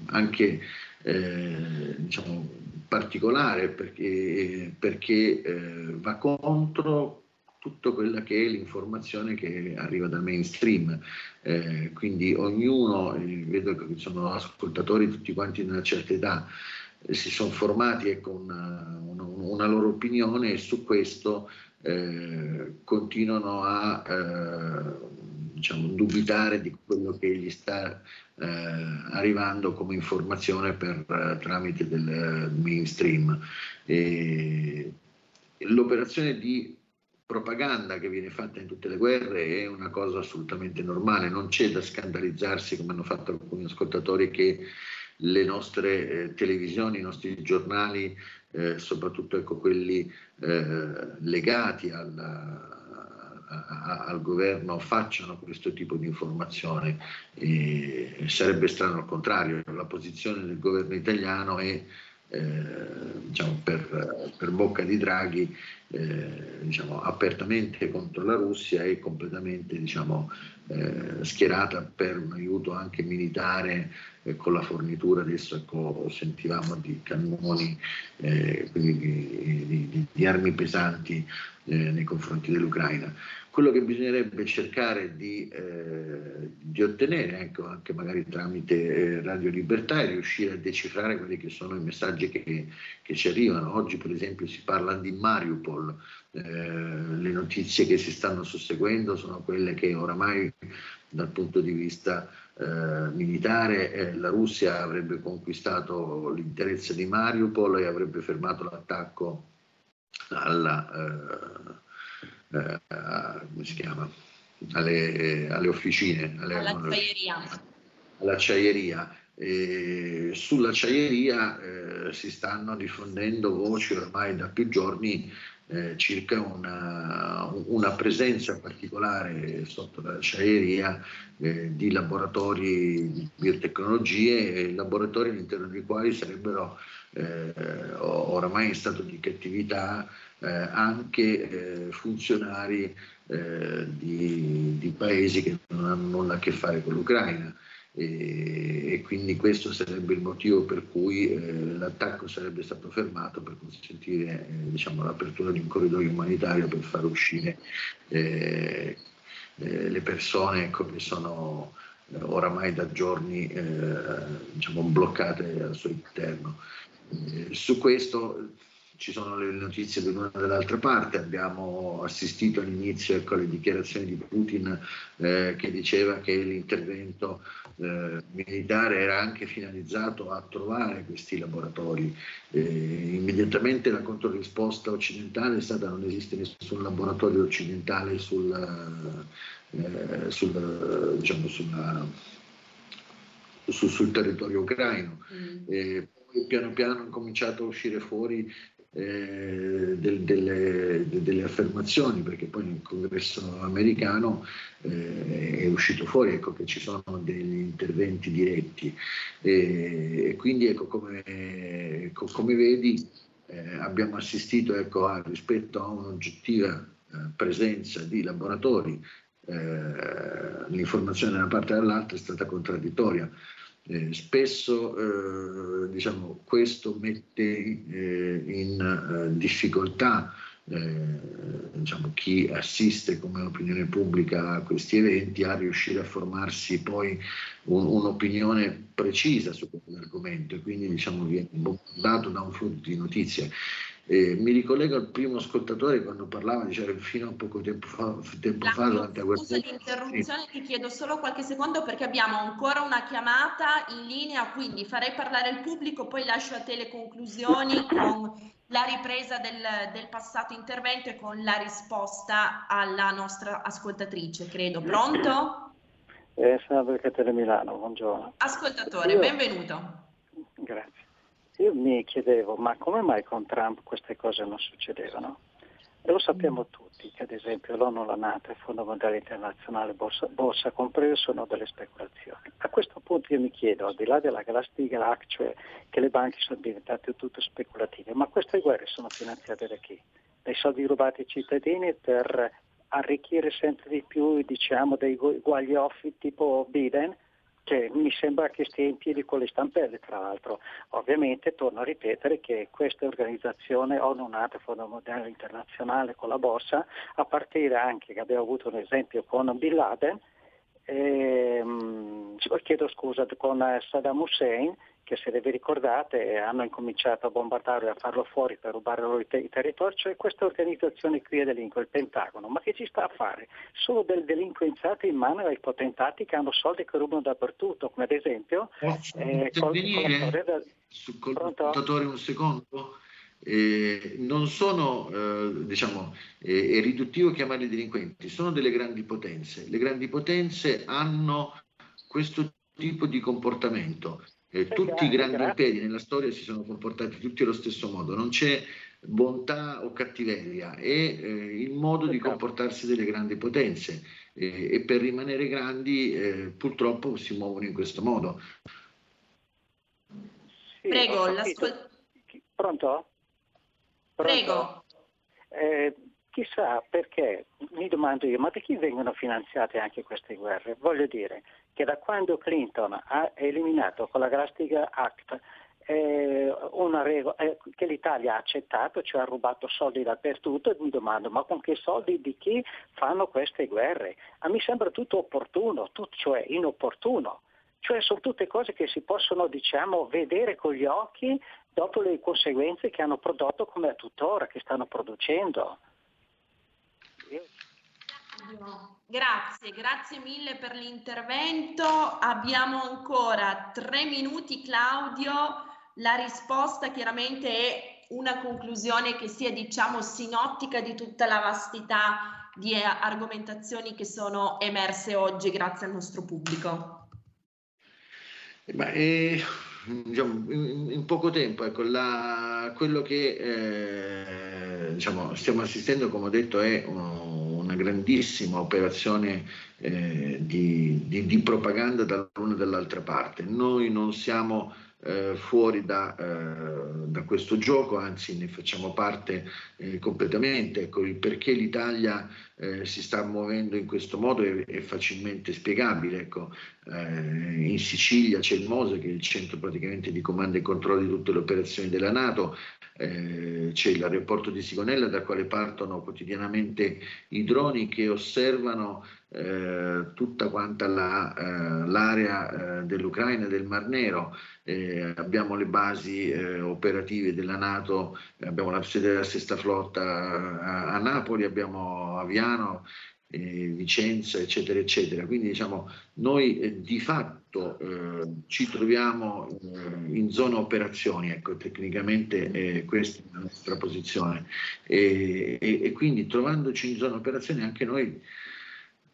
anche eh, diciamo, particolare perché, perché va contro tutta quella che è l'informazione che arriva dal mainstream. Eh, quindi ognuno, vedo che sono ascoltatori tutti quanti di una certa età, si sono formati con una, una, una, loro opinione e su questo eh, continuano a eh, diciamo, dubitare di quello che gli sta eh, arrivando come informazione per, eh, tramite del mainstream. E l'operazione di propaganda che viene fatta in tutte le guerre è una cosa assolutamente normale, non c'è da scandalizzarsi come hanno fatto alcuni ascoltatori che le nostre eh, televisioni, i nostri giornali, eh, soprattutto ecco, quelli eh, legati al, a, al governo, facciano questo tipo di informazione. E sarebbe strano al contrario, la posizione del governo italiano è diciamo, per, per, bocca di Draghi eh, diciamo, apertamente contro la Russia e completamente diciamo, eh, schierata per un aiuto anche militare eh, con la fornitura, adesso ecco, sentivamo di cannoni, eh, quindi di, di, di, armi pesanti eh, nei confronti dell'Ucraina. Quello che bisognerebbe cercare di, eh, di ottenere, ecco, anche magari tramite eh, Radio Libertà, è riuscire a decifrare quelli che sono i messaggi che, che ci arrivano. Oggi per esempio si parla di Mariupol, eh, le notizie che si stanno susseguendo sono quelle che oramai dal punto di vista eh, militare eh, la Russia avrebbe conquistato l'interezza di Mariupol e avrebbe fermato l'attacco alla, eh, come si chiama? Alle, alle officine, alle, all'acciaieria. all'acciaieria. E sull'acciaieria eh, si stanno diffondendo voci ormai da più giorni eh, circa una, una, presenza particolare sotto l'acciaieria eh, di laboratori di biotecnologie, laboratori all'interno dei quali sarebbero eh, oramai in stato di cattività eh, anche eh, funzionari eh, di, di, paesi che non hanno nulla a che fare con l'Ucraina. E, e, quindi questo sarebbe il motivo per cui eh, l'attacco sarebbe stato fermato per consentire eh, diciamo, l'apertura di un corridoio umanitario per far uscire eh, le persone ecco, che sono oramai da giorni diciamo, bloccate al suo interno. su questo ci sono le notizie dell'una e dall'altra parte, abbiamo assistito all'inizio ecco, alle dichiarazioni di Putin eh, che diceva che l'intervento eh, militare era anche finalizzato a trovare questi laboratori. Eh, immediatamente la controrisposta occidentale è stata non esiste nessun laboratorio occidentale sul, eh, sul, diciamo, sulla, sul, sul territorio ucraino. Mm. poi piano piano hanno cominciato a uscire fuori eh, del, delle, de, delle, affermazioni, perché poi nel congresso americano eh, è uscito fuori ecco, che ci sono degli interventi diretti e, e quindi ecco, come, ecco, come vedi eh, abbiamo assistito ecco, a, rispetto a un'oggettiva eh, presenza di laboratori eh, l'informazione da una parte e dall'altra è stata contraddittoria. Eh, spesso eh, diciamo, questo mette eh, in eh, difficoltà eh, diciamo, chi assiste come opinione pubblica a questi eventi a riuscire a formarsi poi un, un'opinione precisa su quell'argomento e quindi diciamo, viene bombardato da un flusso di notizie. Eh, mi ricollego al primo ascoltatore quando parlava, diceva fino a poco tempo fa, tempo fa durante la guerra. Scusa l'interruzione, sì. ti chiedo solo qualche secondo perché abbiamo ancora una chiamata in linea, quindi farei parlare il pubblico, poi lascio a te le conclusioni con la ripresa del, del passato intervento e con la risposta alla nostra ascoltatrice, credo. Pronto? Eh, sono Avvocato Milano, buongiorno. Ascoltatore, Io... benvenuto. Grazie. Io mi chiedevo, ma come mai con Trump queste cose non succedevano? E lo sappiamo tutti che ad esempio l'ONU, la Nato e il Fondo Mondiale Internazionale, borsa, borsa compreso, sono delle speculazioni. A questo punto io mi chiedo, al di là della Glass-Steagall cioè che le banche sono diventate tutte speculative, ma queste guerre sono finanziate da chi? Dai soldi rubati ai cittadini per arricchire sempre di più diciamo, dei guaglioffi tipo Biden? Che mi sembra che stia in piedi con le stampelle, tra l'altro. Ovviamente torno a ripetere che questa organizzazione ONU Nata Fondo Mondiale Internazionale con la borsa, a partire anche che abbiamo avuto un esempio con Bin Laden, ehm, chiedo scusa, con Saddam Hussein, che se vi ricordate hanno incominciato a bombardarlo e a farlo fuori per rubare loro i, te- i territori, cioè questa organizzazione qui è delinque, il Pentagono, ma che ci sta a fare? Sono del delinquenziati in mano ai potentati che hanno soldi che rubano dappertutto, come ad esempio... Posso eh, intervenire col, sul contatore un secondo? Eh, non sono, eh, diciamo, eh, è riduttivo chiamarli delinquenti, sono delle grandi potenze. Le grandi potenze hanno questo tipo di comportamento. Eh, tutti i grandi imperi nella storia si sono comportati tutti allo stesso modo, non c'è bontà o cattiveria, è eh, il modo di comportarsi delle grandi potenze eh, e per rimanere grandi eh, purtroppo si muovono in questo modo. Sì, Prego, l'ascolto. Pronto? Pronto? Prego. Eh, chissà perché, mi domando io, ma da chi vengono finanziate anche queste guerre? Voglio dire che da quando Clinton ha eliminato con la Glass-Steagall Act una regola che l'Italia ha accettato, cioè ha rubato soldi dappertutto e mi domando ma con che soldi di chi fanno queste guerre? A me sembra tutto opportuno, tutto, cioè inopportuno. Cioè sono tutte cose che si possono diciamo, vedere con gli occhi dopo le conseguenze che hanno prodotto come a tuttora, che stanno producendo. Grazie, grazie mille per l'intervento. Abbiamo ancora tre minuti, Claudio. La risposta chiaramente è una conclusione che sia, diciamo, sinottica di tutta la vastità di argomentazioni che sono emerse oggi grazie al nostro pubblico. Ma, eh, diciamo, in, in, poco tempo, ecco, la, quello che eh, diciamo, stiamo assistendo, come ho detto, è un, una grandissima operazione eh, di, di, di, propaganda dall'una e dall'altra parte. Noi non siamo eh, fuori da, eh, da, questo gioco, anzi ne facciamo parte eh, completamente. Ecco, il perché l'Italia eh, si sta muovendo in questo modo è, è facilmente spiegabile. Ecco, eh, in Sicilia c'è il MOSE che è il centro praticamente di comando e controllo di tutte le operazioni della Nato, eh, c'è l'aeroporto di Sigonella dal quale partono quotidianamente i droni che osservano eh, tutta quanta la, eh, l'area eh, dell'Ucraina del Mar Nero, eh, abbiamo le basi eh, operative della Nato, abbiamo la sede della sesta flotta a, a Napoli, abbiamo Aviano, Vicenza, eccetera, eccetera. Quindi diciamo, noi di fatto ci troviamo in zona operazioni, ecco, tecnicamente questa è la nostra posizione. E, e, e quindi trovandoci in zona operazioni anche noi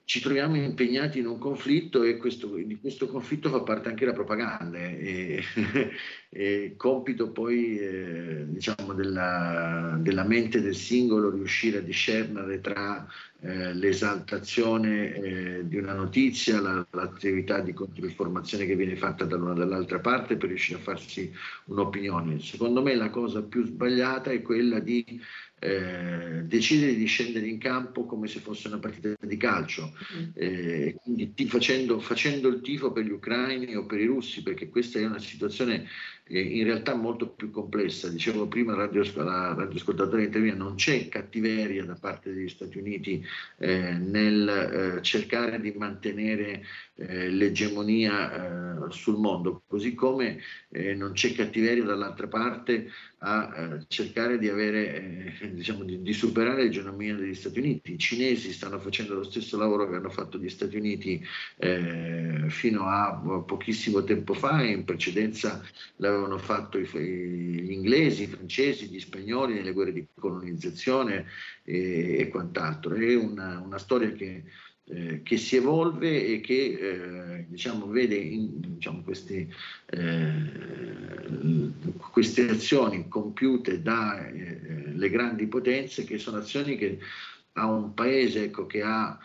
ci troviamo impegnati in un conflitto e questo, di questo conflitto fa parte anche la propaganda e, e compito poi eh, diciamo della, della, mente del singolo riuscire a discernere tra eh, l'esaltazione eh, di una notizia, la, l'attività di controinformazione che viene fatta dall'una dall'altra parte per riuscire a farsi un'opinione. Secondo me la cosa più sbagliata è quella di eh, decidere di scendere in campo come se fosse una partita di calcio, mm. eh, quindi facendo, facendo, il tifo per gli ucraini o per i russi, perché questa è una situazione in realtà molto più complessa. Dicevo prima, radio, la radioascoltatore intervia, non c'è cattiveria da parte degli Stati Uniti eh, nel eh, cercare di mantenere eh, l'egemonia sul mondo, così come non c'è cattiveria dall'altra parte a cercare di avere diciamo, di, di, superare l'egemonia degli Stati Uniti. I cinesi stanno facendo lo stesso lavoro che hanno fatto gli Stati Uniti eh, fino a pochissimo tempo fa e in precedenza l'avevano fatto i, gli inglesi, i francesi, gli spagnoli nelle guerre di colonizzazione e, e quant'altro. È una, una storia che eh, che si evolve e che eh, diciamo, vede in, diciamo, queste, eh, queste, azioni compiute dalle eh, grandi potenze, che sono azioni che a un paese ecco, che ha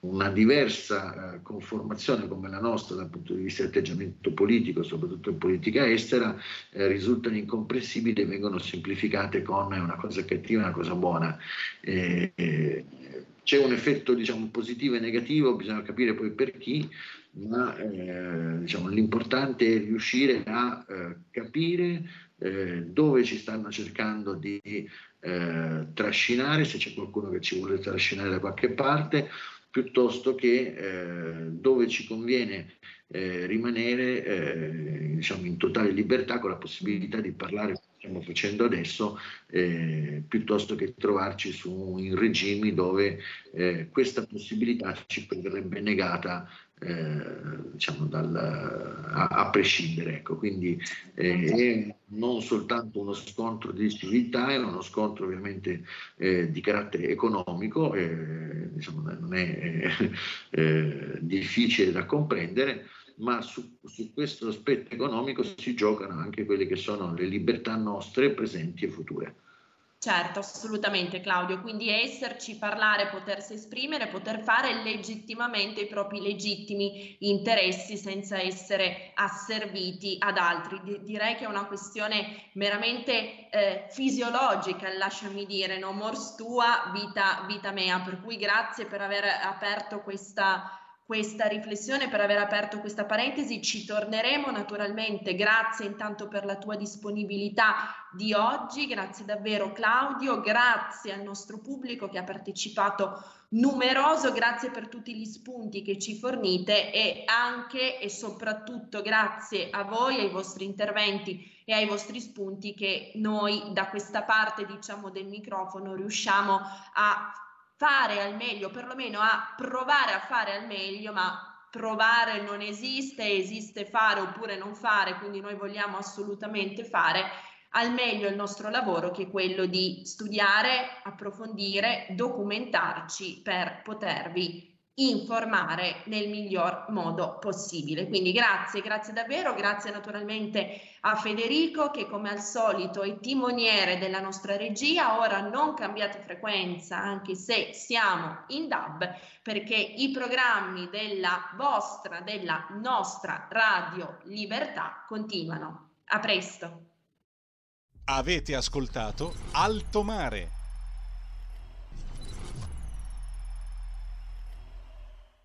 una diversa eh, conformazione come la nostra dal punto di vista dell'atteggiamento politico, soprattutto in politica estera, eh, risultano incomprensibili e vengono semplificate con una cosa cattiva e una cosa buona. Eh, c'è un effetto diciamo, positivo e negativo, bisogna capire poi per chi, ma eh, diciamo, l'importante è riuscire a eh, capire eh, dove ci stanno cercando di eh, trascinare, se c'è qualcuno che ci vuole trascinare da qualche parte, piuttosto che eh, dove ci conviene eh, rimanere diciamo, in totale libertà con la possibilità di parlare stiamo facendo adesso, eh, piuttosto che trovarci su, in regimi dove eh, questa possibilità ci verrebbe negata eh, diciamo dal, a, a, prescindere. Ecco. Quindi eh, è non soltanto uno scontro di civiltà, è uno scontro ovviamente eh, di carattere economico, eh, diciamo, non è eh, difficile da comprendere, ma su, su, questo aspetto economico si giocano anche quelle che sono le libertà nostre presenti e future. Certo, assolutamente Claudio, quindi esserci, parlare, potersi esprimere, poter fare legittimamente i propri legittimi interessi senza essere asserviti ad altri. D- direi che è una questione meramente eh, fisiologica, lasciami dire, no? Mors tua, vita, vita mea, per cui grazie per aver aperto questa questa riflessione, per aver aperto questa parentesi. Ci torneremo naturalmente. Grazie intanto per la tua disponibilità di oggi. Grazie davvero Claudio, grazie al nostro pubblico che ha partecipato numeroso, grazie per tutti gli spunti che ci fornite e anche e soprattutto grazie a voi, ai vostri interventi e ai vostri spunti che noi da questa parte diciamo del microfono riusciamo a fare al meglio, perlomeno a provare a fare al meglio, ma provare non esiste, esiste fare oppure non fare, quindi noi vogliamo assolutamente fare al meglio il nostro lavoro che è quello di studiare, approfondire, documentarci per potervi informare nel miglior modo possibile. Quindi grazie, grazie davvero, grazie naturalmente a Federico che come al solito è timoniere della nostra regia. Ora non cambiate frequenza anche se siamo in DAB perché i programmi della vostra, della nostra Radio Libertà continuano. A presto. Avete ascoltato Alto Mare